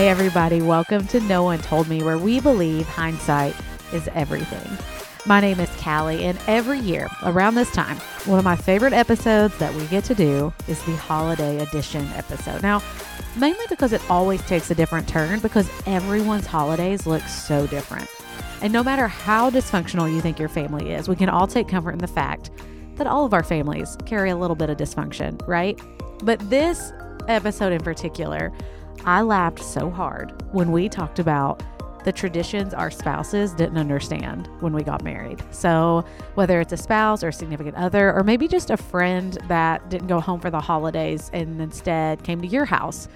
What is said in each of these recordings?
Hey, everybody, welcome to No One Told Me, where we believe hindsight is everything. My name is Callie, and every year around this time, one of my favorite episodes that we get to do is the holiday edition episode. Now, mainly because it always takes a different turn because everyone's holidays look so different. And no matter how dysfunctional you think your family is, we can all take comfort in the fact that all of our families carry a little bit of dysfunction, right? But this episode in particular, I laughed so hard when we talked about the traditions our spouses didn't understand when we got married. So, whether it's a spouse or a significant other, or maybe just a friend that didn't go home for the holidays and instead came to your house,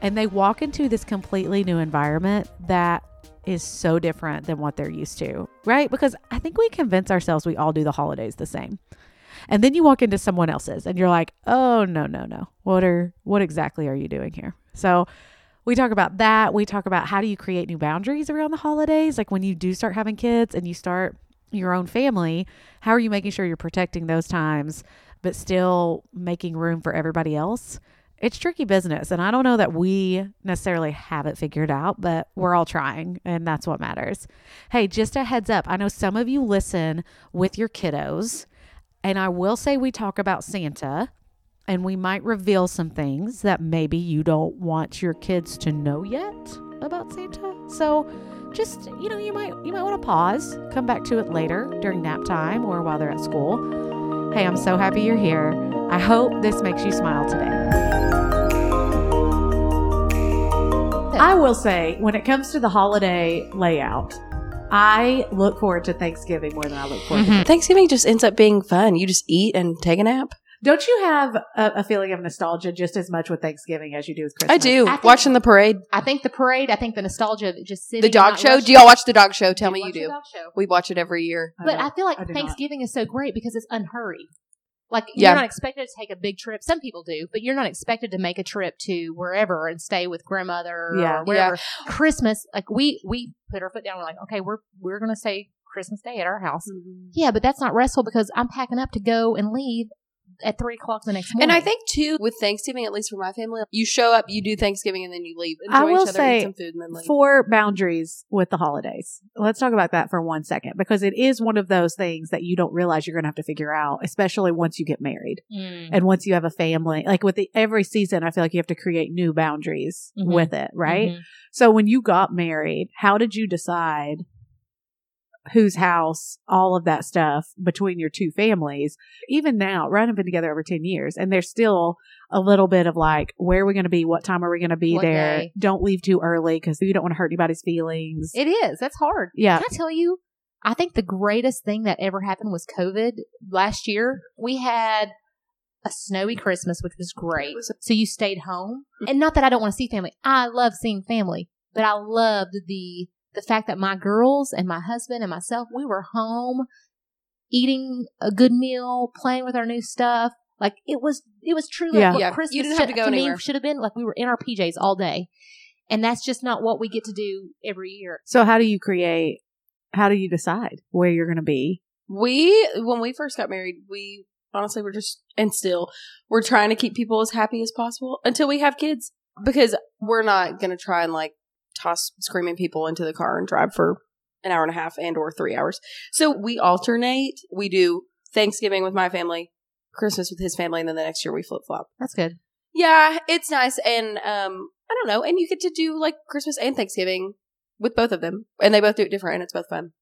and they walk into this completely new environment that is so different than what they're used to, right? Because I think we convince ourselves we all do the holidays the same. And then you walk into someone else's and you're like, "Oh, no, no, no. What are what exactly are you doing here?" So, we talk about that. We talk about how do you create new boundaries around the holidays? Like when you do start having kids and you start your own family, how are you making sure you're protecting those times but still making room for everybody else? It's tricky business. And I don't know that we necessarily have it figured out, but we're all trying, and that's what matters. Hey, just a heads up I know some of you listen with your kiddos, and I will say we talk about Santa and we might reveal some things that maybe you don't want your kids to know yet about Santa. So just, you know, you might you might want to pause, come back to it later during nap time or while they're at school. Hey, I'm so happy you're here. I hope this makes you smile today. I will say, when it comes to the holiday layout, I look forward to Thanksgiving more than I look forward to mm-hmm. Thanksgiving just ends up being fun. You just eat and take a nap. Don't you have a, a feeling of nostalgia just as much with Thanksgiving as you do with Christmas? I do. I think- Watching the parade, I think the parade. I think the nostalgia of just sitting. the dog show. Do y'all watch the dog show? Tell me you watch the do. dog show. We watch it every year. But I feel like I do not. Thanksgiving is so great because it's unhurried. Like Yeah. you're not expected to take a big trip. Some people do, but you're not expected to make a trip to wherever and stay with grandmother Yeah. or wherever. Christmas, like we we put our foot down. We're like, okay, we're we're gonna stay Christmas Day at our house. Mm-hmm. Yeah, but that's not restful because I'm packing up to go and leave at three o'clock the next morning. And I think too, with Thanksgiving, at least for my family, you show up, you do Thanksgiving, and then you leave. Enjoy I will each other, say eat some food, and then leave. for boundaries with the holidays. Let's talk about that for one second because it is one of those things that you don't realize you're going to have to figure out, especially once you get married Mm. and once you have a family. Like with the, every season, I feel like you have to create new boundaries Mhm. with it, right? Mhm. So when you got married, how did you decide whose house, all of that stuff between your two families? Even now, Ryan have been together over 10 years and there's still a little bit of like, where are we going to be? What time are we going to be What there? day? Don't leave too early because you don't want to hurt anybody's feelings. It is. That's hard. yeah. Can I tell you? I think the greatest thing that ever happened was COVID last year. We had a snowy Christmas, which was great. So you stayed home. And not that I don't want to see family. I love seeing family, but I loved the the fact that my girls and my husband and myself, we were home eating a good meal, playing with our new stuff. Like it was it was truly Yeah. what Yeah. Christmas You didn't have should- to go me anywhere. should have been. Like we were in our PJs all day. And that's just not what we get to do every year. So how do you create, how do you decide where you're going to be? we, when we first got married, we honestly were just, and still, we're trying to keep people as happy as possible until we have kids because we're not going to try and like toss screaming people into the car and drive for an hour and a half and or three hours. So we alternate. We do Thanksgiving with my family, Christmas with his family, and then the next year we flip flop. That's good. Yeah, it's nice, and um, I don't know, and you get to do like Christmas and Thanksgiving with both of them, and they both do it different, and it's both fun.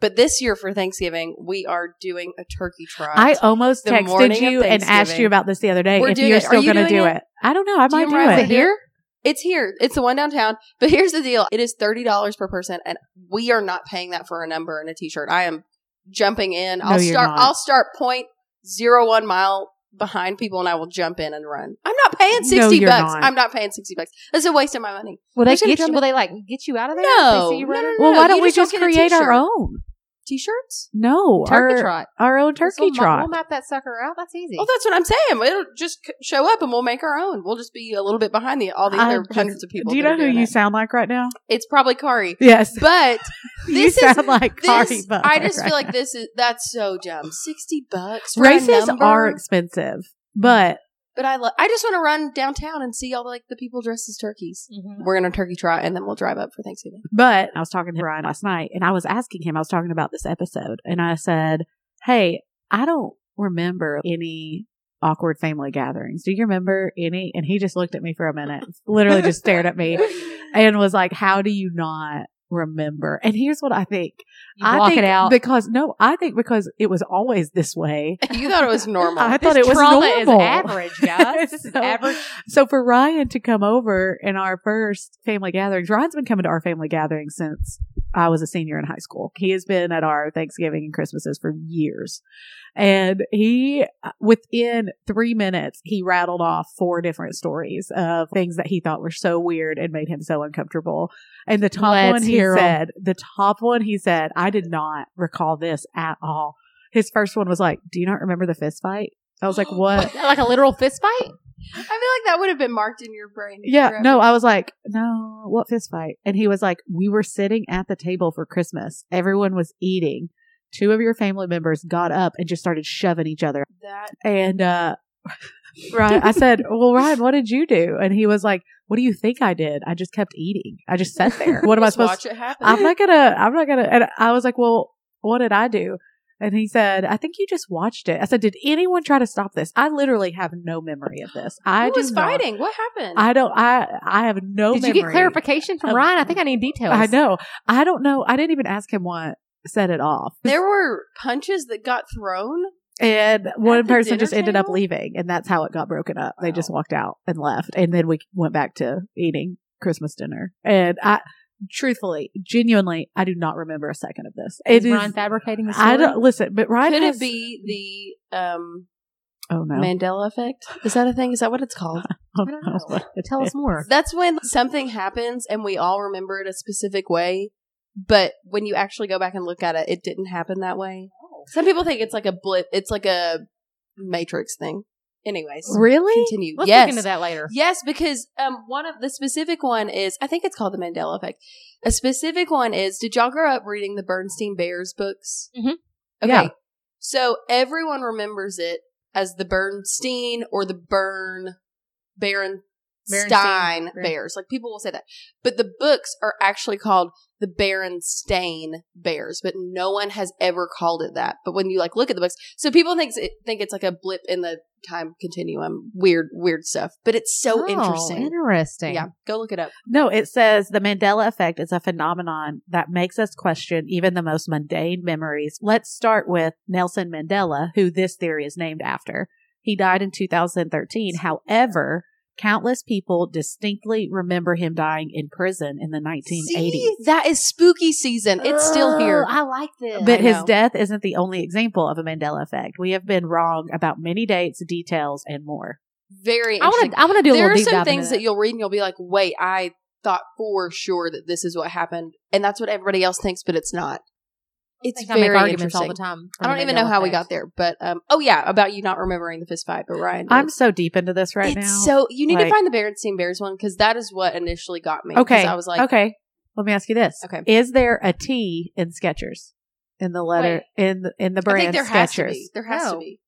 But this year for Thanksgiving, we are doing a turkey trot. I almost The texted you and asked you about this the other day. We're if doing you're it. Still you going to do it? it. I don't know. I Do you might do remember it. Here? It's here. It's the one downtown. But here's the deal: it is thirty dollars per person, and we are not paying that for a number and a T-shirt. I am jumping in. I'll you're start. I'll start point zero one mile behind people, and I will jump in and run. I'm not paying sixty you're bucks. not. I'm not paying sixty bucks. That's a waste of my money. Will they get you? Will they like get you out of there? No, you no, no, Well, why you don't we just just create our own? T-shirts. No, Turkey our, trot. our own turkey We'll ma- trot. We'll map that sucker out. That's easy. Well, that's what I'm saying. It'll just c- show up, and we'll make our own. We'll just be a little bit behind the all the I other just- hundreds of people. Do you know who you it. sound like right now? It's probably Kari, Yes, but you this is- sound like Kari this, Butler I just right feel like now. this is that's so dumb. Sixty bucks. For races a are expensive, but But I lo- I just want to run downtown and see all like the people dressed as turkeys. Mhm. We're gonna turkey trot and then we'll drive up for Thanksgiving. But I was talking to Ryan last night and I was asking him, I was talking about this episode and I said, Hey, I don't remember any awkward family gatherings. Do you remember any? And he just looked at me for a minute, literally just stared at me and was like, How do you not remember? And here's what I think. You I block think it out. because no, I think because it was always this way. You thought it was normal. I This thought it was normal. is average, guys. This is So- average. So for Ryan to come over in our first family gatherings, Ryan's been coming to our family gatherings since I was a senior in high school. He has been at our Thanksgiving and Christmases for years. And he, within three minutes, he rattled off four different stories of things that he thought were so weird and made him so uncomfortable. And the top Let's one he hear 'em. said, the top one he said, I did not recall this at all. His first one was like, do you not remember the fist fight? I was like, what? like a literal fist fight? I feel like that would have been marked in your brain. Yeah, forever. no, I was like, no, what fist fight? And he was like, we were sitting at the table for Christmas. Everyone was eating. Two of your family members got up and just started shoving each other. that. And, uh, Ryan, I said, well, Ryan, what did you do? And he was like, what do you think I did? I just kept eating. I just sat there. What am I supposed watch it happen? I'm not gonna, I'm not gonna. And I was like, well, what did I do? And he said, I think you just watched it. I said, did anyone try to stop this? I literally have no memory of this. I Who was not- fighting? What happened? I don't. I I have no. Did you get clarification from of- Ryan? I think I need details. I know. I don't know. I didn't even ask him what set it off. there were punches that got thrown. And one person dinner just ended up leaving, and that's how it got broken up. They just walked out and left, and then we went back to eating Christmas dinner. And I, truthfully, genuinely, I do not remember a second of this. Is It is. Ryan fabricating the story? I don't listen, but Ryan Could has, it be the um, Oh no! Mandela effect? Is that a thing? Is that what it's called? I don't know. Tell us more. That's when something happens and we all remember it a specific way, but when you actually go back and look at it, it didn't happen that way. Some people think it's like a blip. It's like a Matrix thing. Anyways, Really? continue. Let's yes. look into that later. Yes, because um, one of the specific one is I think it's called the Mandela effect. A specific one is did y'all grow up reading the Berenstein Bears books? Mhm. Okay, Yeah. so everyone remembers it as the Bernstein or the Bern Baron Berenstain. Bears. Like people will say that, but the books are actually called the Berenstain Bears, but no one has ever called it that. But when you like look at the books, so people think it, think it's like a blip in the time continuum, weird weird stuff. But it's so Oh, interesting. Interesting. Yeah, go look it up. No, it says the Mandela effect is a phenomenon that makes us question even the most mundane memories. Let's start with Nelson Mandela, who this theory is named after. He died in 2013. However, countless people distinctly remember him dying in prison in the 1980s. See, that is spooky season. It's still here. Oh, I like this. But I his know. death isn't the only example of a Mandela effect. We have been wrong about many dates, details, and more. Very I want interesting. to. I want to do a little there are some things that you'll read and you'll be like, wait, I thought for sure that this is what happened, and that's what everybody else thinks, but it's not. It's think I make very arguments all interesting. the time. I don't even know how we got there, but um, oh yeah, about you not remembering the fist fight, but Ryan, I'm so deep into this right it's now. so you need Like- to find the Berenstein Bears one because that is what initially got me. 'Cause okay. I was like, okay. Let me ask you this. Okay. Is there a T in Skechers? In the letter in the, in the I brand think there has to Skechers. be. There has to be.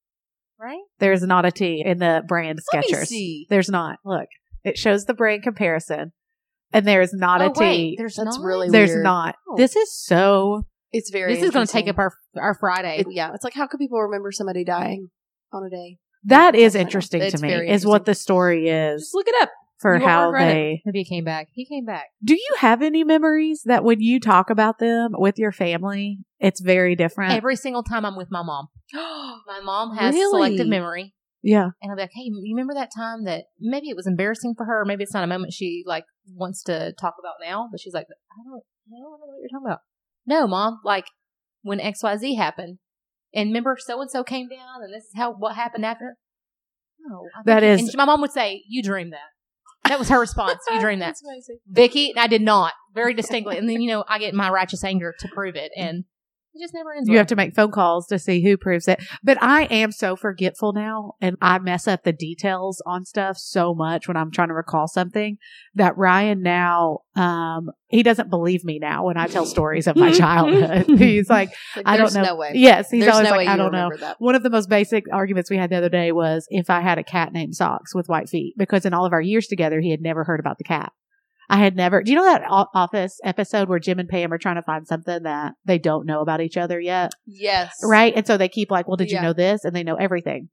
right. There's not a T in the brand Let me Skechers. see. There's not. Look, it shows the brand comparison, and there's not oh a T. wait, there's That's not? really there's weird. not. Oh. This is so. It's very. This is going to take up our our Friday. It- yeah, it's like how could people remember somebody dying on a day? That is interesting to me. very Is what the story is Just look it up. for you how they. Maybe he came back. He came back. Do you have any memories that when you talk about them with your family, it's very different? Every single time I'm with my mom. My mom has Really? selective memory. yeah. And I'll be like, hey, you remember that time that maybe it was embarrassing for her, or maybe it's not a moment she like wants to talk about now, but she's like, I don't, I don't know what you're talking about. No, mom, like when X Y Z happened, and remember so and so came down, and this is how what happened after. No, I That is- And my mom would say, "You dreamed that." That was her response. You dreamed that. Vicky. I did not very distinctly. And then you know I get my righteous anger to prove it, and It just never ends. You well. have to make phone calls to see who proves it. But I am so forgetful now and I mess up the details on stuff so much when I'm trying to recall something that Ryan now, um, he doesn't believe me now when I tell stories of my childhood. He's like, Like, I don't know. No. Yes, he's There's always no like, I don't know. That. One of the most basic arguments we had the other day was if I had a cat named Socks with white feet, because in all of our years together, he had never heard about the cat. I had never. Do you know that O- Office episode where Jim and Pam are trying to find something that they don't know about each other yet? Yes. Right. And so they keep like, well, did you know this? And they know everything.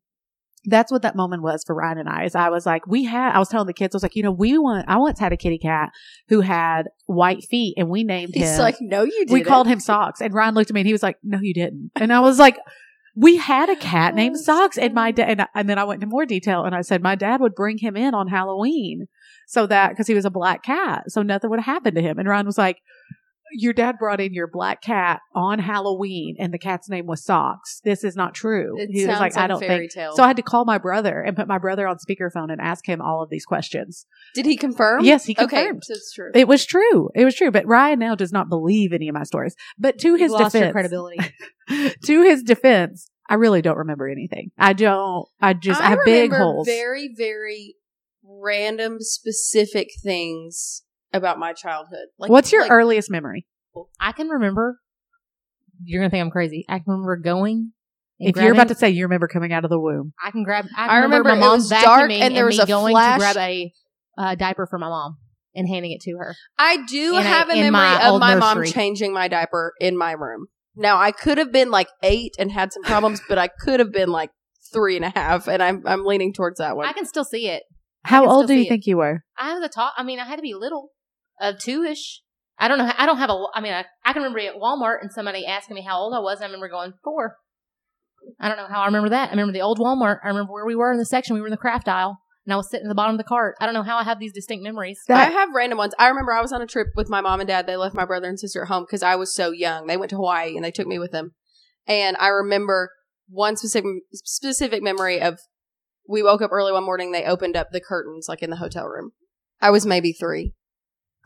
That's what that moment was for Ryan and I. Is I was like, we had. I was telling the kids, I was like, you know, we want. I once had a kitty cat who had white feet, and we named He's him. like, no, you didn't. we called him Socks, and Ryan looked at me and he was like, no, you didn't. And I was like. We had a cat oh, named Oh, Socks, and my dad, and, and then I went into more detail, and I said my dad would bring him in on Halloween, so that because he was a black cat, so nothing would happen to him. And Ryan was like, "Your dad brought in your black cat on Halloween, and the cat's name was Socks. This is not true." It he was like, "I don't think." tale. So I had to call my brother and put my brother on speakerphone and ask him all of these questions. Did he confirm? Yes, he Okay, confirmed. so it's true. It was true. It was true. But Ryan now does not believe any of my stories. But to his You've lost defense, credibility. to his defense, I really don't remember anything. I don't. I just I, have big holes. Very, very random, specific things about my childhood. Like, What's your like, earliest memory? I can remember. You're gonna think I'm crazy. I can remember going. and If you're about to say you remember coming out of the womb, I can grab. I, I remember, remember my it mom's was dark and there was me a going flash- to grab a uh, diaper for my mom and handing it to her. I do in have a in memory my of old my mom changing my diaper in my room. Now I could have been like eight and had some problems, but I could have been like three and a half, and I'm I'm leaning towards that one. I can still see it. How old do you see it. think you were? I was a top. I mean, I had to be little, uh, of two ish. I don't know. I don't have a. I mean, I, I can remember at Walmart and somebody asking me how old I was. And I remember going four. I don't know how I remember that. I remember the old Walmart. I remember where we were in the section. We were in the craft aisle, and I was sitting at the bottom of the cart. I don't know how I have these distinct memories. I have random ones. I remember I was on a trip with my mom and dad. They left my brother and sister at home because I was so young. They went to Hawaii and they took me with them. And I remember one specific specific memory of we woke up early one morning. They opened up the curtains like in the hotel room. I was maybe three.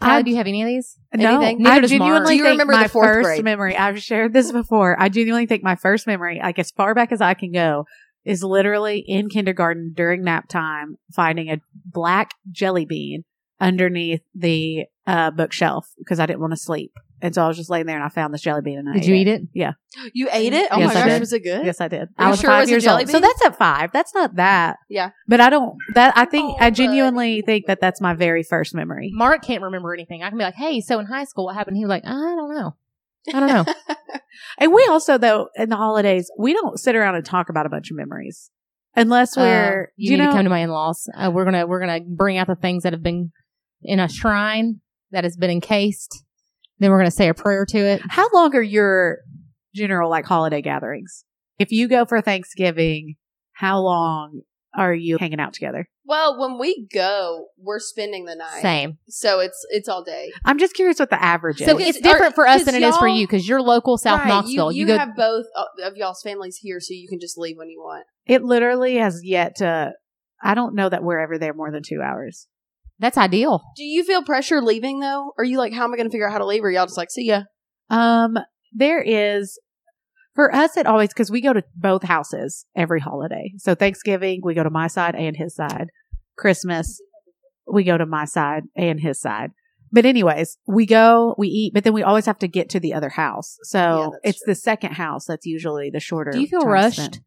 Tyler, I- do you have any of these? No, Anything? Neither I does Mark. genuinely Do you think remember my the fourth first grade? memory. I've shared this before. I genuinely think my first memory, like as far back as I can go, is literally in kindergarten during nap time, finding a black jelly bean underneath the uh, bookshelf because I didn't want to sleep, and so I was just laying there and I found this jelly bean and I Did you eat it? Yeah. You ate it? Oh Yes, my I gosh, did. was it good? Yes, I did. Are I was sure it five was a years jelly old. So bean? that's at five. That's not that. Yeah. But I don't. That I think Oh, I buddy. genuinely think that that's my very first memory. Mark can't remember anything. I can be like, "Hey, so in high school, what happened?" He was like, "I don't know. I don't know." And we also, though, in the holidays, we don't sit around and talk about a bunch of memories unless Uh, we're. you, you need know, to come to my in-laws. Uh, we're gonna we're gonna bring out the things that have been in a shrine that has been encased. Then we're gonna say a prayer to it. how long are your general like holiday gatherings? If you go for Thanksgiving, how long are you hanging out together? Well, when we go, we're spending the night. Same. So it's it's all day. I'm just curious what the average is. So is. it's Are- different for us because than it is for y'all- because you're local South Right, Knoxville. You, You, you go. have both of y'all's families here, so you can just leave when you want. It literally has yet to. I don't know that we're ever there more than two hours. That's ideal. Do you feel pressure leaving though? Are you like, how am I going to figure out how to leave? Or y'all just like, see ya? Um, there is for us. It always because we go to both houses every holiday. So Thanksgiving we go to my side and his side. Christmas we go to my side and his side. But anyways, we go, we eat, but then we always have to get to the other house. Yeah, So that's it's the second house that's usually the shorter. Do you feel time rushed? spent.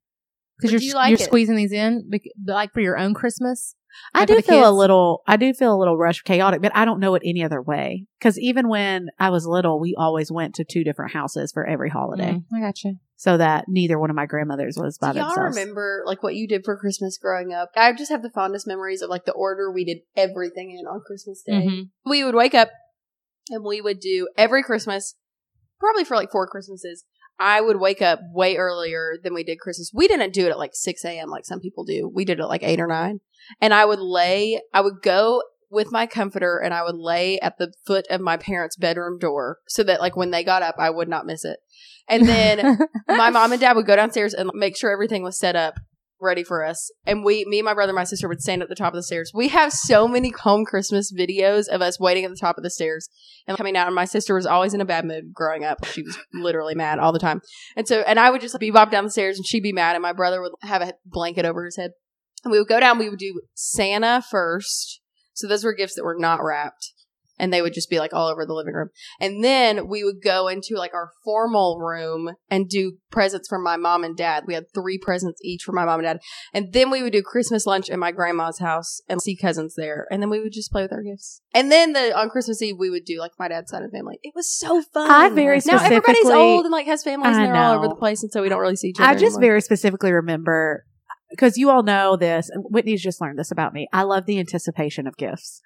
Because But you're do you like you're it? squeezing these in, bec- like for your own Christmas. I do the feel a little, I do feel a little rush chaotic, but I don't know it any other way. Cause even when I was little, we always went to two different houses for every holiday Mm, I got you. so that neither one of my grandmothers was by Do y'all themselves. remember like what you did for Christmas growing up? I just have the fondest memories of like the order we did everything in on Christmas Day. Mhm. We would wake up and we would do every Christmas, probably for like four Christmases. I would wake up way earlier than we did Christmas. We didn't do it at like 6 a.m. like some people do. We did it at like 8 or 9. And I would lay, I would go with my comforter and I would lay at the foot of my parents' bedroom door so that like when they got up, I would not miss it. And then my mom and dad would go downstairs and make sure everything was set up. Ready for us. And we, me and my brother and my sister would stand at the top of the stairs. We have so many home Christmas videos of us waiting at the top of the stairs and coming out. And my sister was always in a bad mood growing up. She was literally mad all the time. And so, and I would just be bob down the stairs and she'd be mad and my brother would have a blanket over his head. And we would go down, we would do Santa first. So those were gifts that were not wrapped. And they would just be like all over the living room. And then we would go into like our formal room and do presents for my mom and dad. We had three presents each for my mom and dad. And then we would do Christmas lunch at my grandma's house and see cousins there. And then we would just play with our gifts. And then the on Christmas Eve we would do like my dad's side of the family. It was so fun. I very now everybody's old and like has families and they're all over the place, and so we don't really see each other. I just anymore. very specifically remember because you all know this. and Whitney's just learned this about me. I love the anticipation of gifts.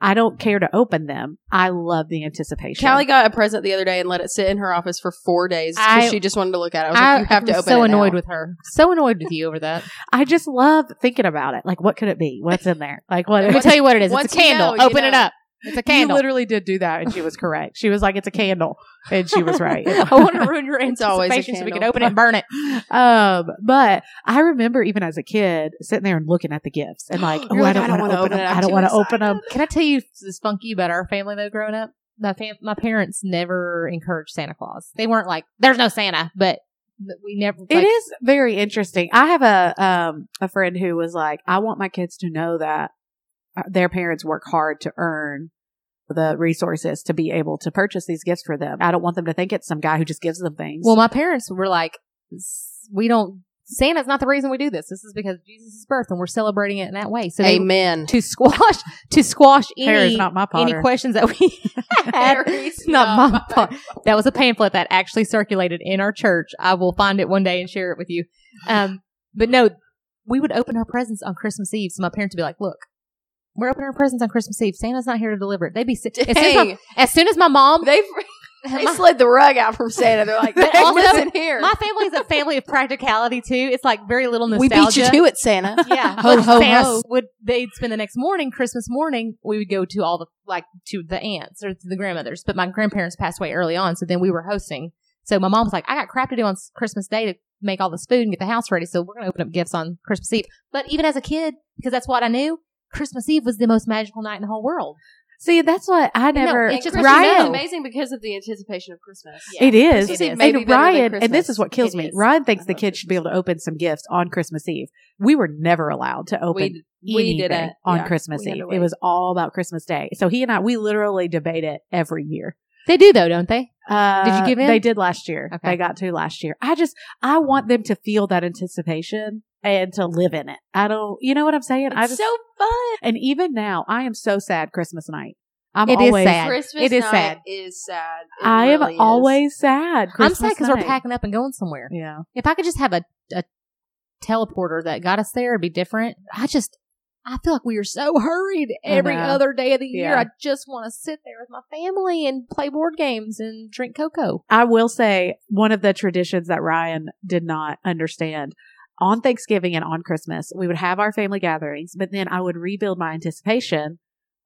I don't care to open them. I love the anticipation. Callie got a present the other day and let it sit in her office for four days because she just wanted to look at it. I was like, you have to was open so it So annoyed now. with her. So annoyed with you over that. I just love thinking about it. Like, what could it be? What's in there? Like, what? Let me tell you what it is. It's Once a you candle. know, you Open it up. It's a You candle. literally did do that, and she was correct. She was like, "It's a candle," and she was right. I want to ruin your It's always anticipation so we can open it and burn it. um, but I remember even as a kid sitting there and looking at the gifts and like, You're oh, I like, don't, I don't want to open open them. it. I'm don't want to open them. Can I tell you this funky about our family though? Growing up, my fam- my parents never encouraged Santa Claus. They weren't like, "There's no Santa," but we never. It like, is very interesting. I have a um a friend who was like, I want my kids to know that uh, their parents work hard to earn the resources to be able to purchase these gifts for them. I don't want them to think it's some guy who just gives them things. Well, my parents were like, "We don't. Santa's not the reason we do this. This is because of Jesus' birth, and we're celebrating it in that way." So they Amen. to squash to squash any not my any questions that we had. Harry's not not my my part. That was a pamphlet that actually circulated in our church. I will find it one day and share it with you. Um, but no, we would open our presents on Christmas Eve. So my parents would be like, "Look, we're opening our presents on Christmas Eve. Santa's not here to deliver it." They'd be si- as soon as, my, as soon as my mom, They they my, slid the rug out from Santa. They're like, "Hey, also, listen here. my family is a family of practicality too. It's like very little nostalgia. we beat you to it, Santa." Yeah, Ho, ho, Santa ho. Would they'd spend the next morning, Christmas morning, we would go to all the like to the aunts or to the grandmothers. But my grandparents passed away early on, so then we were hosting. So my mom was like, "I got crap to do on Christmas Day to make all this food and get the house ready, so we're gonna open up gifts on Christmas Eve." But even as a kid, because that's what I knew, Christmas Eve was the most magical night in the whole world. See, that's what I know, never. it's just Christmas what you is amazing because of the anticipation of Christmas. It is. Christmas It Eve is. may be and Ryan, and this is what kills It me. is. Ryan thinks the love kids should be able to open some gifts on Christmas Eve. We were never allowed to open We, we anything didn't on yeah, Christmas Eve. It was all about Christmas Day. So he and I, we literally debate it every year. They do though, don't they? Uh, Did you give in? They did last year. Okay. They got to last year. I just, I want them to feel that anticipation and to live in it. I don't, you know what I'm saying? I It's just, so fun. and even now, I am so sad Christmas night. I'm It is always, sad. Christmas It is night sad. Is sad. It I am really is. always sad. I'm sad because we're packing up and going somewhere. Yeah. if I could just have a, a teleporter that got us there, it'd be different. I just, I feel like we are so hurried every other day of the year. Yeah. I just want to sit there with my family and play board games and drink cocoa. I will say one of the traditions that Ryan did not understand on Thanksgiving and on Christmas, we would have our family gatherings, but then I would rebuild my anticipation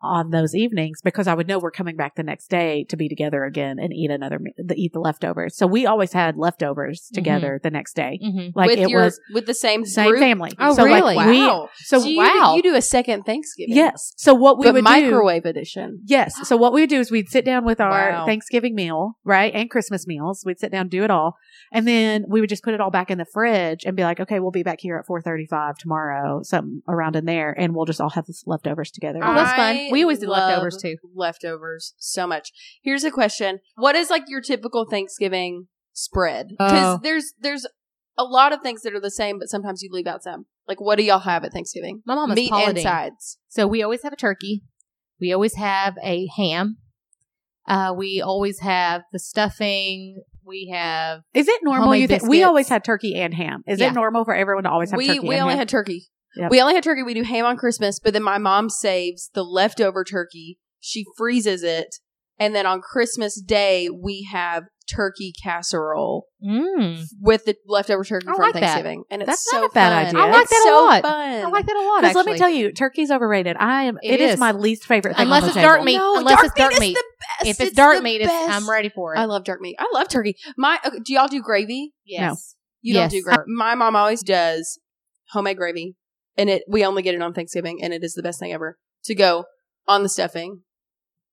on those evenings because I would know we're coming back the next day to be together again and eat another, the, eat the leftovers. So we always had leftovers together the next day. Mm-hmm. Like with it your, was with the same same group? family. Oh, so really? Like we, Wow. so, So you, wow. do, you do a second Thanksgiving. yes. So what we but would do, microwave edition. Yes. So what we would do is we'd sit down with our Wow. Thanksgiving meal, right? And Christmas meals. We'd sit down, do it all. And then we would just put it all back in the fridge and be like, okay, we'll be back here at 435 tomorrow, something around in there. And we'll just all have this leftovers together. Oh, that's fun. I We always did love leftovers, too. Leftovers so much. Here's a question: What is like your typical Thanksgiving spread? Because Oh. there's there's a lot of things that are the same, but sometimes you leave out some. Like, what do y'all have at Thanksgiving? My mom is Meat Paula and sides. So we always have a turkey. We always have a ham. Uh, we always have the stuffing. We have Is it normal? You think we always had turkey and ham. Is Yeah. it normal for everyone to always have We turkey we and only ham? had turkey. Yep. We only have turkey. We do ham on Christmas, but then my mom saves the leftover turkey. She freezes it, and then on Christmas Day we have turkey casserole mm, with the leftover turkey I from like that. Thanksgiving, and it's That's so not a bad fun. idea. I like It's that a so lot. Fun. I like that a lot. Because let me tell you, turkey's overrated. I am. It it is. is. my least favorite thing. Unless on it's the dark meat. No, unless dark it's dark meat. meat. Is the best. If it's, dark meat, it's. I'm ready for it. I love dark meat. I love turkey. My okay, do y'all do gravy? yes. You Yes. don't do gravy. My mom always does homemade gravy, and it we only get it on Thanksgiving, and it is the best thing ever to go on the stuffing,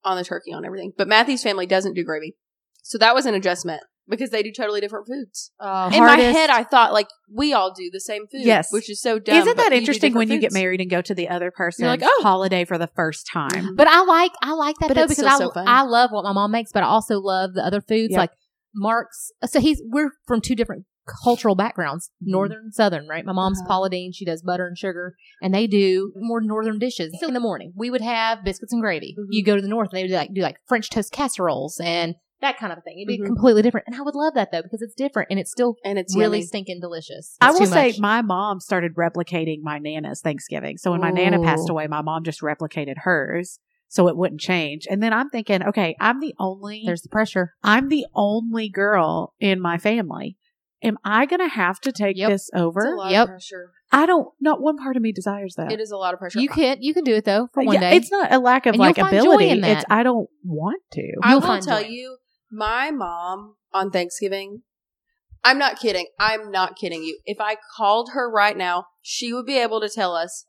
on the turkey, on everything. But Matthew's family doesn't do gravy, so that was an adjustment because they do totally different foods. Uh, In my head, I thought like we all do the same food, Yes. which is so dumb. Isn't that interesting when you get married and go to the other person's like, oh. holiday for the first time? but I like I like that But though because I so. I love what my mom makes, but I also love the other foods Yep. like Mark's. So he's we're from two different cultural backgrounds, Mm-hmm. northern southern, right? My mom's Uh-huh. Paula Deen, she does butter and sugar, and they do more northern dishes. So in the morning, we would have biscuits and gravy. Mhm. You go to the north, and they would like do like French toast casseroles and that kind of a thing. It'd be Mhm. completely different, and I would love that though because it's different and it's still and it's really yummy. stinking delicious. I will say my mom started replicating my nana's Thanksgiving. So when my nana passed away, my mom just replicated hers so it wouldn't change. And then I'm thinking, okay, I'm the only there's the pressure. I'm the only girl in my family. Am I going to have to take Yep. this It's a over? lot Yep. of pressure. I don't. Not one part of me desires that. It is a lot of pressure. You can't. you can do it though for one Yeah, day. It's not a lack of And you'll like find joy ability. in that. It's I don't want to. I You'll will find tell joy. you, my mom on Thanksgiving. I'm not kidding. I'm not kidding you. If I called her right now, she would be able to tell us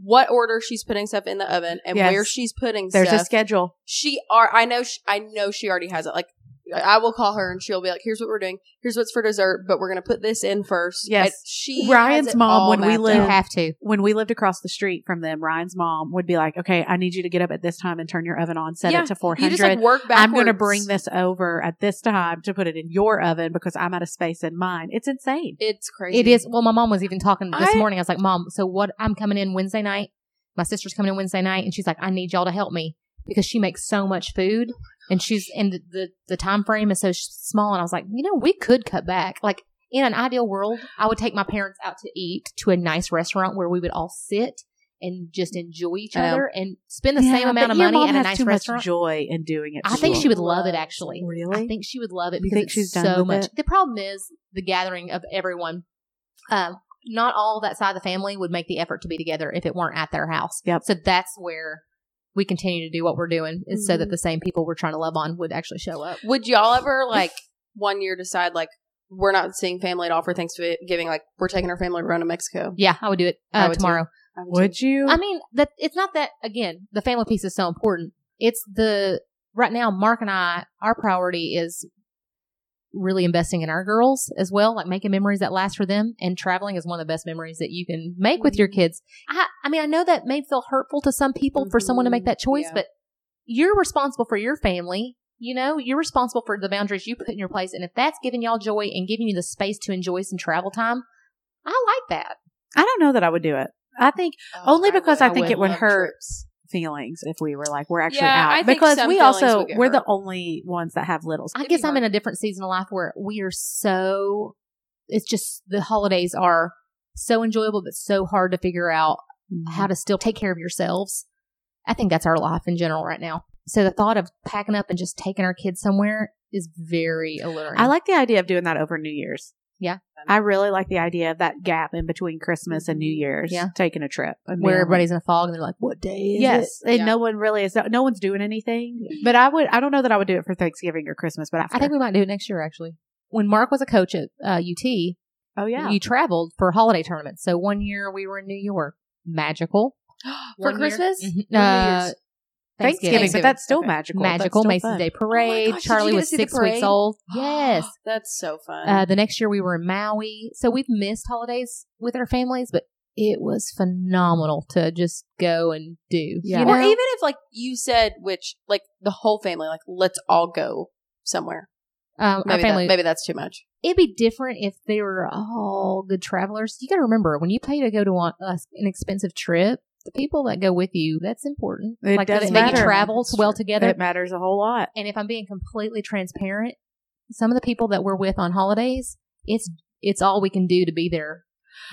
what order she's putting stuff in the oven and Yes. where she's putting stuff. There's stuff. a schedule. she are. I know. She, I know she already has it. Like I will call her and she'll be like, "Here's what we're doing. Here's what's for dessert, but we're gonna put this in first. Yes. And she Ryan's mom, when we mapped lived- have to. When we lived across the street from them, Ryan's mom would be like, "Okay, I need you to get up at this time and turn your oven on, set Yeah. it to You 400. just like work backwards. I'm going to bring this over at this time to put it in your oven because I'm out of space in mine. It's insane. It's crazy. It is. Well, my mom was even talking this I- morning. I was like, Mom, so what? I'm coming in Wednesday night. My sister's coming in Wednesday night, and she's like, I need y'all to help me because she makes so much food, and she's and the the, the time frame is so small. And I was like, you know, we could cut back. Like in an ideal world, I would take my parents out to eat to a nice restaurant where we would all sit and just enjoy each know. other and spend the Yeah, same amount of money at a nice restaurant. much joy in doing it. I think she would love it actually. Really? I think she would love it You because she's done so much. it? The problem is the gathering of everyone. Um, not all that side of the family would make the effort to be together if it weren't at their house. Yep. So that's where we continue to do what we're doing is so that the same people we're trying to love on would actually show up. Would y'all ever like one year decide like we're not seeing family at all for Thanksgiving? Like we're taking our family around to Mexico. Yeah, I would do it uh, would tomorrow. I would Would you? I mean, that it's not that again. The family piece is so important. It's the right now. Mark and I, our priority is really investing in our girls as well, like making memories that last for them. And traveling is one of the best memories that you can make with your Mhm. kids. I, I mean, I know that may feel hurtful to some people for someone to make Mhm. that choice, Yeah. but you're responsible for your family. You know, you're responsible for the boundaries you put in your place. And if that's giving y'all joy and giving you the space to enjoy some travel time, I like that. I don't know that I would do it. I think Oh, only because I, I think would it would hurt trips. Feelings if we were like we're actually Yeah, out I because we also we're the only ones that have littles. I It'd guess I'm in a different season of life where we are so, it's just the holidays are so enjoyable, but so hard to figure out mm-hmm. how to still take care of yourselves. I think that's our life in general right now. So the thought of packing up and just taking our kids somewhere is very alluring. I like the idea of doing that over New Year's. Yeah. I really like the idea of that gap in between Christmas and New Year's. Yeah. Taking a trip. and where everybody's in a fog and they're like, what day is Yes, it? and Yeah. no one really is. No one's doing anything. But I would. I don't know that I would do it for Thanksgiving or Christmas. But after, I think we might do it next year, actually. When Mark was a coach at uh, UT, oh yeah, you traveled for holiday tournaments. So one year we were in New York. Magical. for Christmas. Mhm. Uh, Year's? Thanksgiving, but that's still Okay. magical. Magical still Macy's fun. Day Parade. gosh, Charlie was six weeks old. Yes. that's so fun. Uh, the next year we were in Maui. So we've missed holidays with our families, but it was phenomenal to just go and do. Yeah. You know? or even if like you said, which like the whole family, like let's all go somewhere. um, Maybe family, that, maybe that's too much. it'd be different if they were all good travelers. You got to remember when you pay to go to uh, an expensive trip, the people that go with you, that's important. It like does make you matter. travel well together. It matters a whole lot. And if I'm being completely transparent, some of the people that we're with on holidays, it's it's all we can do to be there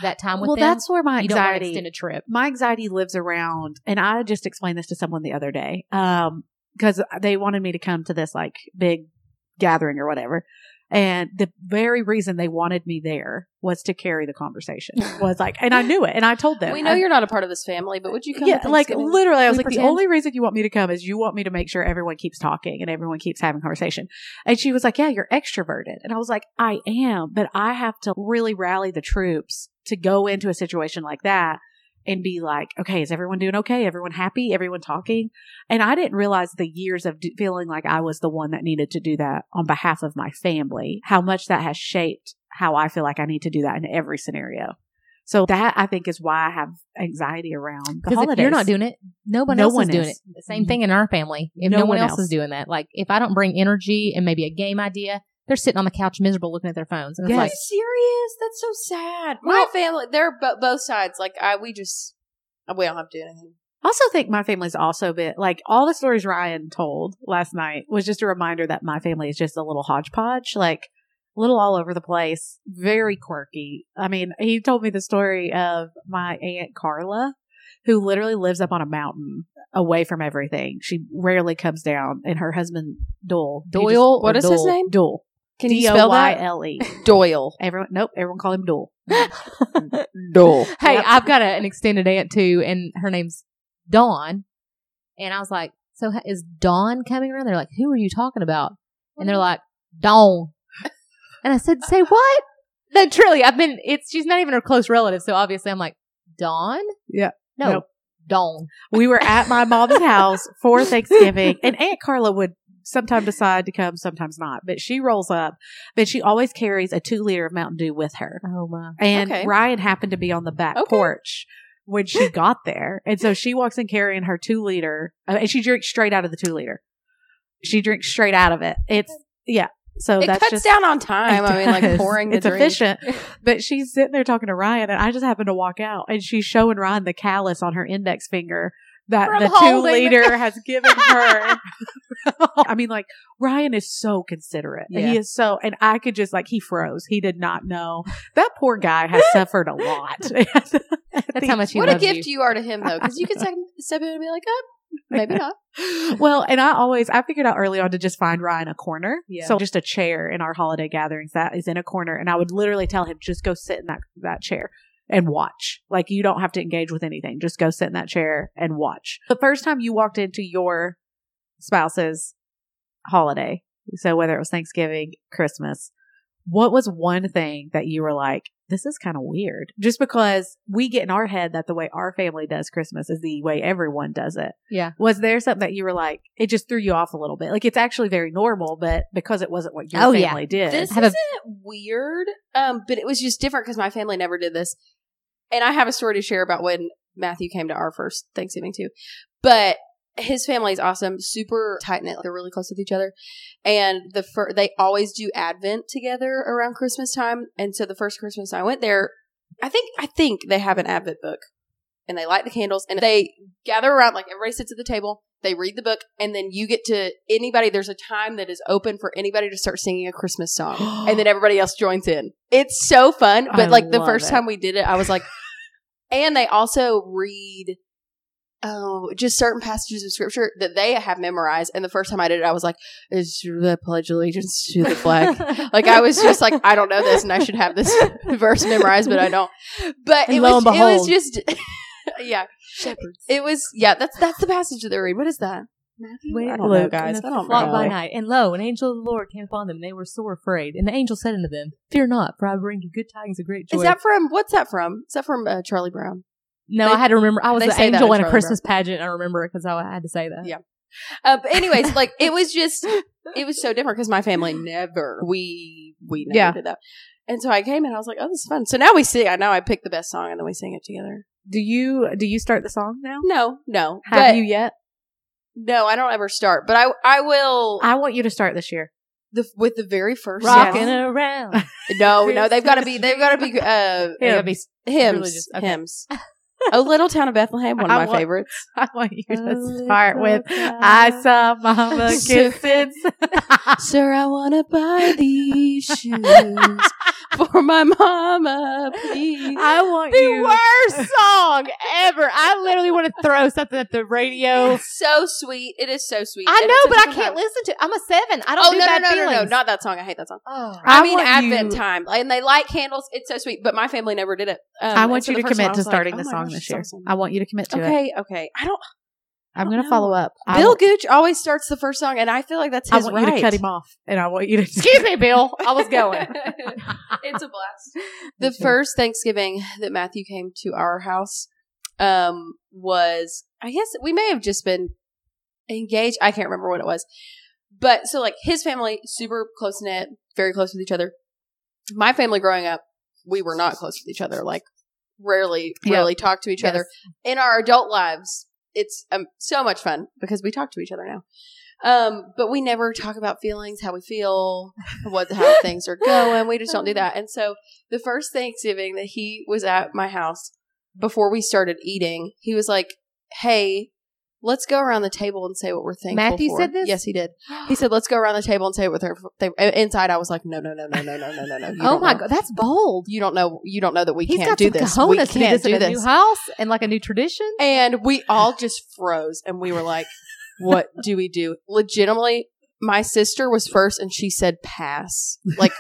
that time with well, them. Well, that's where my anxiety. extend a trip. my anxiety lives around, and I just explained this to someone the other day, um, because they wanted me to come to this like big gathering or whatever. And the very reason they wanted me there was to carry the conversation. Was like, and I knew it, and I told them. we know I- you're not a part of this family, but would you come? yeah, like literally, I was like, the only reason you want me to come is you want me to make sure everyone keeps talking and everyone keeps having conversation. And she was like, yeah, you're extroverted. And I was like, I am, but I have to really rally the troops to go into a situation like that and be like, okay, is everyone doing okay? Everyone happy? Everyone talking? And I didn't realize the years of d- feeling like I was the one that needed to do that on behalf of my family, how much that has shaped how I feel like I need to do that in every scenario. So that I think is why I have anxiety around the Because holidays. if you're not doing it, nobody No else one is doing is. it. The same mm-hmm. thing in our family. If No no, one one else, else. is doing that, like if I don't bring energy and maybe a game idea, they're sitting on the couch miserable looking at their phones. And it's Yes. Are like, you serious? That's so sad. My Well- family, they're bo- both sides. Like I, we just we don't have to do anything. I also think my family's also been like all the stories Ryan told last night was just a reminder that my family is just a little hodgepodge, like a little all over the place, very quirky. I mean, he told me the story of my aunt Carla, who literally lives up on a mountain away from everything. She rarely comes down, and her husband Dole he just- Doyle. What or is his name? Dole. Can you spell Y that? L E. Doyle. Everyone, nope. Everyone call him Dole. Dole. Hey, Yep. I've got a, an extended aunt too, and her name's Dawn. And I was like, "So ha- is Dawn coming around?" They're like, "Who are you talking about?" And they're like, "Dawn." And I said, "Say what?" No, truly, I've been. It's she's not even her close relative, so obviously I'm like, "Dawn." Yeah. No, Nope. Dawn. we were at my mom's house for Thanksgiving, and Aunt Carla would sometimes decide to come, sometimes not. But she rolls up, but she always carries a two liter of Mountain Dew with her. Oh my. And Okay. Ryan happened to be on the back Okay. porch when she got there, and so she walks in carrying her two liter, uh, and she drinks straight out of the two liter. She drinks straight out of it. It's yeah. So It that's cuts just down on time. I mean, like pouring the It's drink. efficient. But she's sitting there talking to Ryan, and I just happened to walk out, and she's showing Ryan the callus on her index finger that From the two holding the liter has given her. I mean, like Ryan is so considerate. Yeah. He is so, and I could just like he froze. He did not know that poor guy has suffered a lot. That's how much he What a gift you. you. are to him, though, because you could step, step in and be like, oh, maybe not. well, and I always I figured out early on to just find Ryan a corner. Yeah. So just a chair in our holiday gatherings that is in a corner, and I would literally tell him just go sit in that that chair and watch. Like you don't have to engage with anything. Just go sit in that chair and watch. The first time you walked into your spouse's holiday, so whether it was Thanksgiving, Christmas, what was one thing that you were like, this is kind of weird? Just because we get in our head that the way our family does Christmas is the way everyone does it. Yeah. Was there something that you were like, it just threw you off a little bit? Like it's actually very normal, but because it wasn't what your Oh, yeah. family did. This have a- isn't weird, um, but it was just different because my family never did this. And I have a story to share about when Matthew came to our first Thanksgiving too. But his family is awesome, super tight knit. They're really close with each other, and the fir- they always do Advent together around Christmas time. And so the first Christmas I went there, I think I think they have an Advent book, and they light the candles, and they gather around like everybody sits at the table. They read the book, and then you get to anybody. There's a time that is open for anybody to start singing a Christmas song, and then everybody else joins in. It's so fun. But I like the first it. time we did it, I was like, and they also read oh just certain passages of scripture that they have memorized. And the first time I did it, I was like, "Is the pledge allegiance to the flag?" like I was just like, I don't know this, and I should have this verse memorized, but I don't. But And it lo was and it was behold. just yeah. Shepherds. It was yeah. That's that's the passage that they read. What is that? Matthew? I don't know, guys. I don't know. by night, and lo, an angel of the Lord came upon them, and they were sore afraid. And the angel said unto them, Fear not, for I bring you good tidings of great joy. Is that from what's that from? Is that from uh, Charlie Brown? no, they- I had to remember. I was they the angel in in a Charlie Christmas pageant. I remember it because I had to say that. Yeah. Uh, but anyways, like it was just it was so different because my family never we we never Yeah. did that. And so I came and I was like, oh, this is fun. So now we sing. I know I picked the best song and then we sing it together. Do you do you start the song now? No, no, Have you yet? no, I don't ever start. But I I will I want you to start this year. the with the very first Rocking song. around. No, no, they've got to be they've got to be uh They gotta be hymns. Okay. hymns. a little town of Bethlehem, one of I my want- favorites. I want you to start with little I saw mama kissing. Sir, I want to buy these shoes for my mama, please. I want the you. worst song ever. I literally want to throw something at the radio. It's so sweet. It is so sweet. I And know, but I can't listen to. it. I'm a seven. I don't Oh do no, no, no, no, no, feelings. not that song. I hate that song. Oh. I, I mean Advent you- time, and they light candles. It's so sweet, but my family never did it. Um, I want you to commit to like, starting oh the song this year. awesome. I want you to commit to it. Okay, okay. I don't. I'm going to know. follow up. Bill will- Gooch always starts the first song, and I feel like that's his I want right. you to cut him off, and I want you to Excuse me, Bill. I was going. it's a blast. The first Thanksgiving that Matthew came to our house um, was, I guess we may have just been engaged. I can't remember what it was. But so, like, his family, super close knit, very close with each other. My family growing up, we were not close with each other. Like, rarely, rarely talk to each Yes. other. In our adult lives, it's um, so much fun because we talk to each other now. Um, but we never talk about feelings, how we feel, what how things are going. We just don't do that. And so the first Thanksgiving that he was at my house before we started eating, he was like, "Hey, let's go around the table and say what we're thankful Matthew for." said this? Yes, he did. He said, "Let's go around the table and say what they're they, inside." I was like, "No, no, no, no, no, no, no, no, no." Oh my know. god, that's bold. You don't know. You don't know that we He's can't got do some this. We to do can't this in do a this. new house and like a new tradition. And we all just froze and we were like, what do we do? Legitimately, my sister was first and she said pass. Like,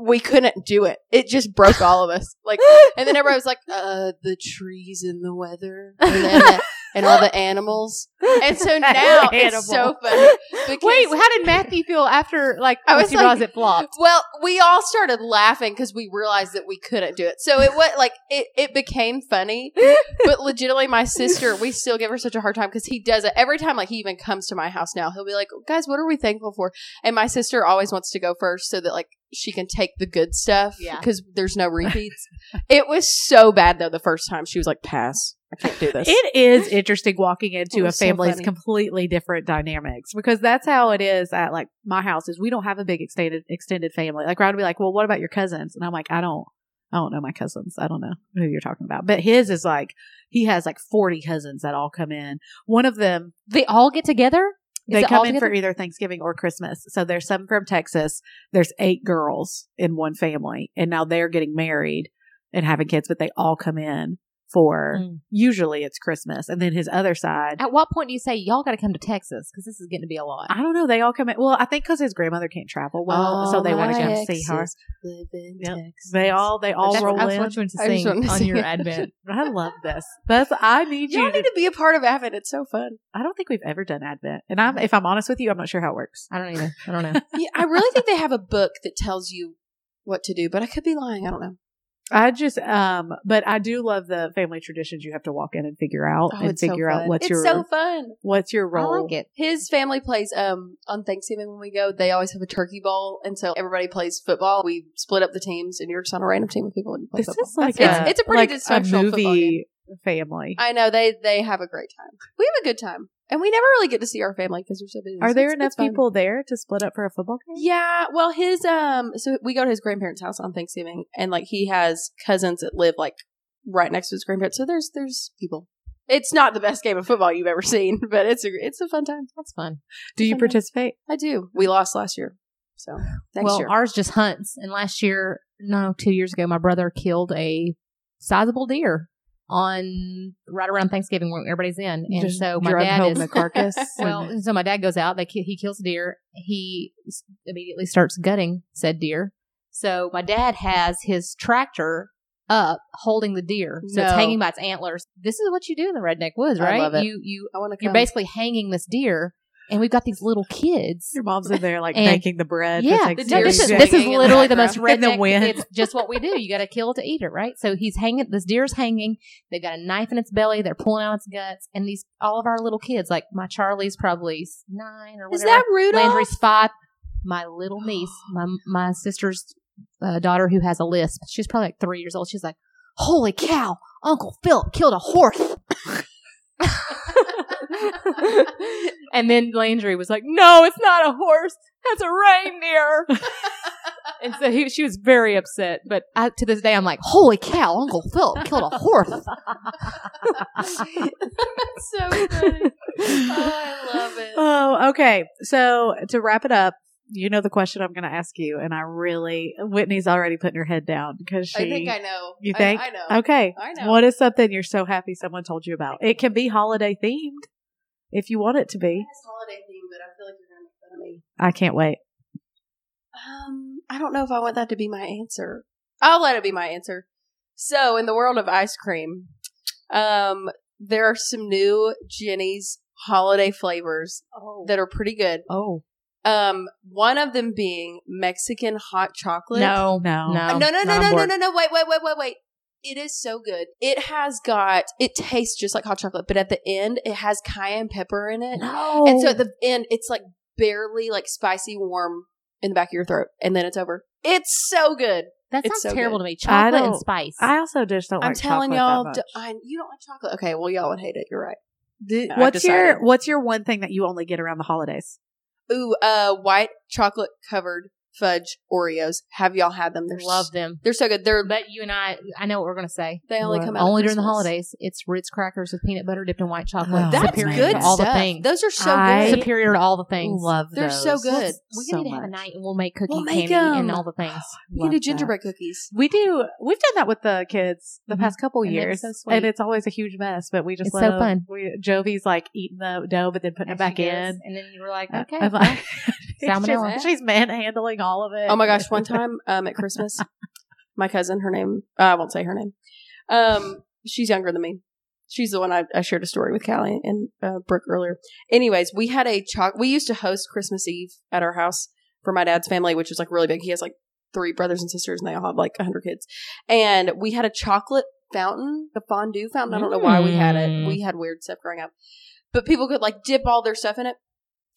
we couldn't do it. It just broke all of us. Like, and then everybody was like, uh, the trees and the weather and, then the, and all the animals. And so now it's so funny. Wait, how did Matthew feel after like I was like- it flopped? Well, we all started laughing because we realized that we couldn't do it. So it was like it, it became funny, but legitimately, my sister, we still give her such a hard time because he does it every time. Like he even comes to my house now, he'll be like, "Guys, what are we thankful for?" And my sister always wants to go first so that like she can take the good stuff Yeah. because there's no repeats. it was so bad though the first time she was like, "Pass, I can't do this." It is interesting walking into a was so family's completely different dynamics because that's how it is at like my house is we don't have a big extended extended family. Like Ryan would be like, Well, what about your cousins? And I'm like, I don't I don't know my cousins. I don't know who you're talking about. But his is like he has like forty cousins that all come in. One of them They all get together. Is they come in for either Thanksgiving or Christmas. So there's some from Texas. There's eight girls in one family, and now they're getting married and having kids, but they all come in for Mm. usually it's Christmas. And then his other side, At what point do you say y'all got to come to Texas because this is getting to be a lot? I don't know. They all come in. Well, I think because his grandmother can't travel well, so they want to come see her. Live in Yep. Texas. They all they all That's- roll I in. want you to I just sing wanted to on sing your advent. I love this. That's I need Y'all you. need To, to be a part of Advent. It's so fun. I don't think we've ever done Advent, and I'm if I'm honest with you, I'm not sure how it works. I don't either. I don't know. Yeah, I really think they have a book that tells you what to do, but I could be lying. I don't know. I just um, but I do love the family traditions you have to walk in and figure out Oh, and it's so figure out what's it's your so fun. what's your role? I like it. His family plays um on Thanksgiving when we go. They always have a turkey bowl, and so everybody plays football. We split up the teams, and you're just on a random team of people and play This football. is like it's, a, it's a pretty like dysfunctional a movie family. I know they they have a great time. We have a good time, and we never really get to see our family because we're so busy. Are So there it's- enough it's people there to split up for a football game? Yeah, well, his um, so we go to his grandparents' house on Thanksgiving, and like he has cousins that live like right next to his grandparents. So there's there's people. It's not the best game of football you've ever seen, but it's a it's a fun time. That's fun. Do you Fun time. participate? I do. We lost last year, so next well, year. ours just hunts. And last year, no, two years ago, my brother killed a sizable deer on right around Thanksgiving when everybody's in. And Just so my dad is the carcass. well, so my dad goes out. They he kills a deer. He immediately starts gutting said deer. So my dad has his tractor up holding the deer, so it's hanging by its antlers. This is what you do in the redneck woods, right? You you I want to. you're basically hanging this deer, and we've got these little kids. your mom's in there like And- making the bread. Yeah, no, this is is this is in the literally the most. In the wind. It's just what we do. You got to kill to eat it, right? So he's hanging. This deer's hanging. They've got a knife in its belly. They're pulling out its guts, and these all of our little kids, like my Charlie's probably nine or whatever. Is that Rudolph? Landry's five. My little niece, my my sister's uh, daughter who has a lisp. She's probably like three years old. She's like, "Holy cow! Uncle Philip killed a horse." and then Landry was like, "No, it's not a horse. That's a reindeer." and so he, she was very upset. But I, to this day, I'm like, "Holy cow! Uncle Phil killed a horse." so funny. Oh, I love it. Oh, okay. So to wrap it up, you know the question I'm going to ask you, and I really Whitney's already putting her head down because she. I think I know. You I- think? I, know. Okay. I know. What is something you're so happy someone told you about? It can be holiday themed if you want it to be. It's holiday theme, but I feel like you're gonna make fun of me. I can't wait. Um, I don't know if I want that to be my answer. I'll let it be my answer. So, in the world of ice cream, um, there are some new Jeni's holiday flavors Oh. that are pretty good. oh. Um, one of them being Mexican hot chocolate. No, No. no, Uh, no, no, no, not no, on no, board. no, no. Wait, wait, wait, wait, wait. It is so good. It has got. It tastes just like hot chocolate, but at the end, it has cayenne pepper in it, No. and so at the end, it's like barely like spicy warm in the back of your throat, and then it's over. It's so good. that sounds so terrible good. to me. Chocolate and spice. I also just don't I'm like telling y'all, that much. I, you don't like chocolate. Okay, well, y'all would hate it. You're right. Do- I've what's your. What's your one thing that you only get around the holidays? Ooh, uh, white chocolate covered fudge Oreos. Have y'all had them? They're love s- them. They're so good. They're But you and I, I know what we're going to say. they only What? come out Only during the Christmas. holidays. It's Ritz crackers with peanut butter dipped in white chocolate. Oh, That's superior good to all the stuff. things. Those are so I- good. superior to all the things. Love them. They're those. so good. we so need to have a much. night and we'll make cookie We'll make candy 'em. and all the things. We can Love do that. gingerbread cookies. We do. We've done that with the kids the Mhm. past couple And it's years, so sweet. and it's always a huge mess. But we just It's let so 'em- fun. We Jovi's like eating the dough, but then putting As it back in. And then you were like, Uh, okay. I'm like- she's, Salmonella. just- she's manhandling all of it. Oh my gosh! One time um, at Christmas, my cousin, her name I won't say her name. Um, she's younger than me. She's the one I, I shared a story with Callie and uh, Brooke earlier. Anyways, we had a choc. We used to host Christmas Eve at our house for my dad's family, which is like really big. He has like three brothers and sisters, and they all have like hundred kids. And we had a chocolate fountain, a fondue fountain. I don't know why we had it. Mm. We had weird stuff growing up, but people could like dip all their stuff in it.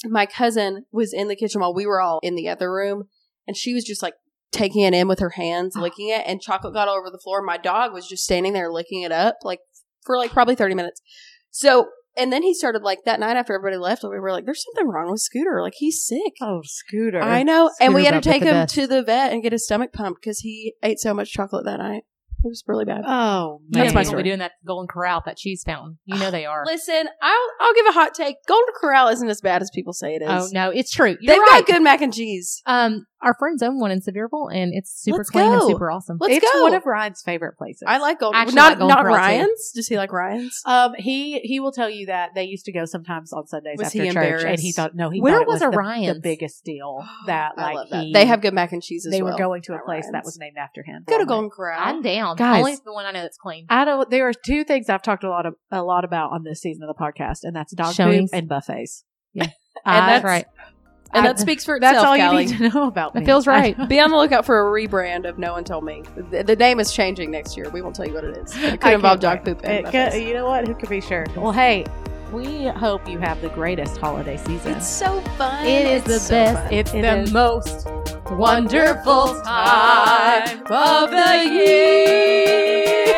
My cousin was in the kitchen while we were all in the other room, and she was just like taking it in with her hands, licking it, and chocolate got all over the floor. My dog was just standing there licking it up, like for like probably thirty minutes. So, and then he started like that night after everybody left, we were like, "There's something wrong with Scooter. Like he's sick." Oh, Scooter. I know, and we had to take him to the vet and get his stomach pumped because he ate so much chocolate that night. It was really bad. Oh, You know That's my people story. be doing that Golden Corral, that cheese fountain. You know they are. Listen, I'll I'll give a hot take. Golden Corral isn't as bad as people say it is. Oh no, it's true. You're They've right. got good mac and cheese. Um, our friends own one in Sevierville, and it's super Let's clean and super awesome. Let's it's go. one of Ryan's favorite places. I like Golden. Actually not like Golden not Corral, too. Ryan's. Does he like Ryan's? Um, he he will tell you that they used to go sometimes on Sundays Was after he church, and he thought no, he Where thought it was was, a the, Ryan's? the biggest deal that I like love that. he- They have good mac and cheese as They well. were going to a Not place that was named after him. Go to Golden Corral. I'm down. Guys. Only the one I know that's clean. I don't. There are two things I've talked a lot of, a lot about on this season of the podcast, and that's dog Showings. poop and buffets. Yeah. and that's- that's right. And I- that speaks for That's itself, all Callie. you need to know about That me. feels right. I- Be on the lookout for a rebrand of No One Told Me. The, the name is changing next year. We won't tell you what it is. But it I could involve dog poop and could- you know what? Who could be sure? Well, hey, we hope you have the greatest holiday season. It's so fun. It is It's the so best. fun. It's It the is. most wonderful time of the year.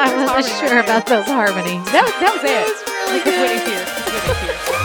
I wasn't sure about those harmonies. That, was- that was it. That was really Because good. Whitney's here. Whitney's here.